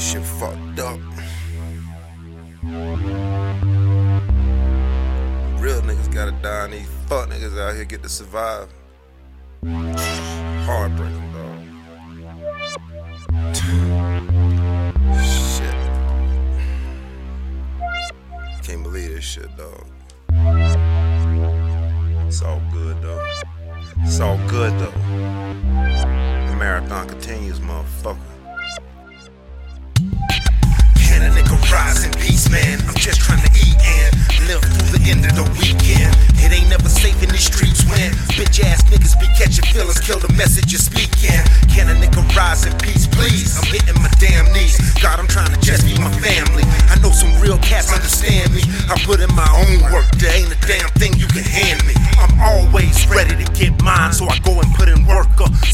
fucked up. Real niggas gotta die, and these fuck niggas out here get to survive. Heartbreaking, dog. shit. Can't believe this shit, dog. It's all good, though. It's all good, though. The marathon continues, motherfucker. Rise in peace, man? I'm just trying to eat and live through the end of the weekend. It ain't never safe in these streets when bitch ass niggas be catching feelings, kill the message you're speaking. Can a nigga rise in peace, please? I'm hitting my damn knees. God, I'm trying to just be my family. I know some real cats understand me. I put in my own work, there ain't a damn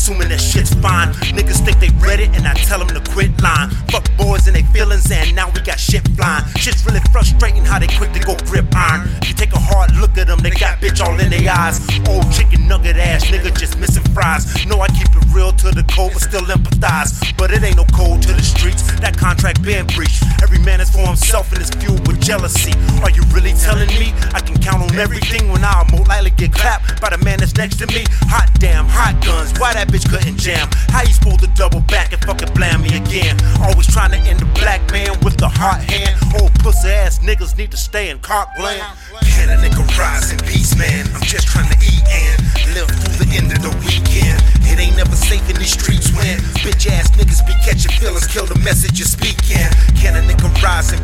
assuming that shit's fine. Niggas think they read it, and I tell them to quit lying. Fuck boys and they feelings, and now we got shit flying. Shit's really frustrating how they quick to go grip iron. You take a hard look at them, they got bitch all in their eyes. Old chicken nugget ass nigga just missing fries. Know I keep it real to the cold, but still empathize. But it ain't no cold to the streets. That contract been breached. Every man is for himself and his with jealousy. Are you really telling me I can count on everything when I'll more likely get clapped by the man that's next to me? Hot damn, hot guns. Why that bitch couldn't jam? How you supposed to double back and fucking blam me again? Always trying to end the black man with the hot hand. Old pussy ass niggas need to stay in cock land. Can a nigga rise in peace, man? I'm just trying to eat and live through the end of the weekend. It ain't never safe in these streets when bitch ass niggas be catching feelings, kill the message you're speaking. Can a nigga rise in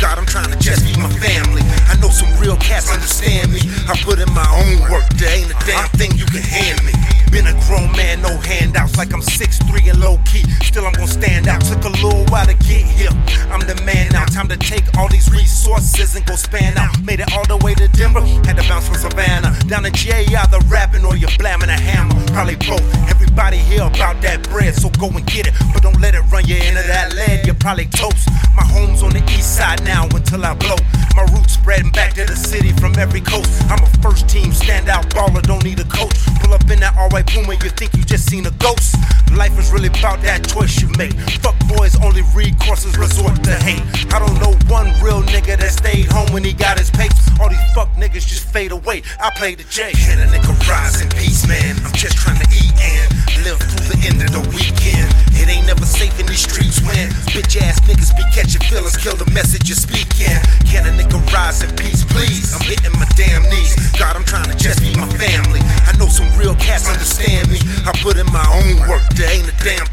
God, I'm trying to just be my family. I know some real cats understand me. I put in my own work, there ain't a damn thing you can hand me. Been a grown man, no handouts, like I'm 6'3 and low key. Still, I'm gonna stand out. Took a little while to get here. I'm the man now. Time to take all these resources and go span out. Made it all the way to Denver. Had to bounce from Savannah. Down to GA, either rapping or you're blamming a hammer. Probably both. Everybody here about that bread, so go and get it. But don't let it run you into probably toast. My home's on the east side now until I blow. My roots spreading back to the city from every coast. I'm a first team standout baller, don't need a coach. Pull up in that all white Puma, you think you just seen a ghost. Life is really about that choice you make. Fuck boys, only recourse is resort to hate. I don't know one real nigga that stayed home when he got his papes. All these fuck niggas just fade away. I play the J. Can a nigga rise in peace, man? I'm just trying to eat and live through the end of the weekend. It ain't never bitch ass niggas be catching feelings, kill the message you're speaking. Can a nigga rise in peace, please? I'm hitting my damn knees. God, I'm trying to just be my family. I know some real cats understand me. I put in my own work, there ain't a damn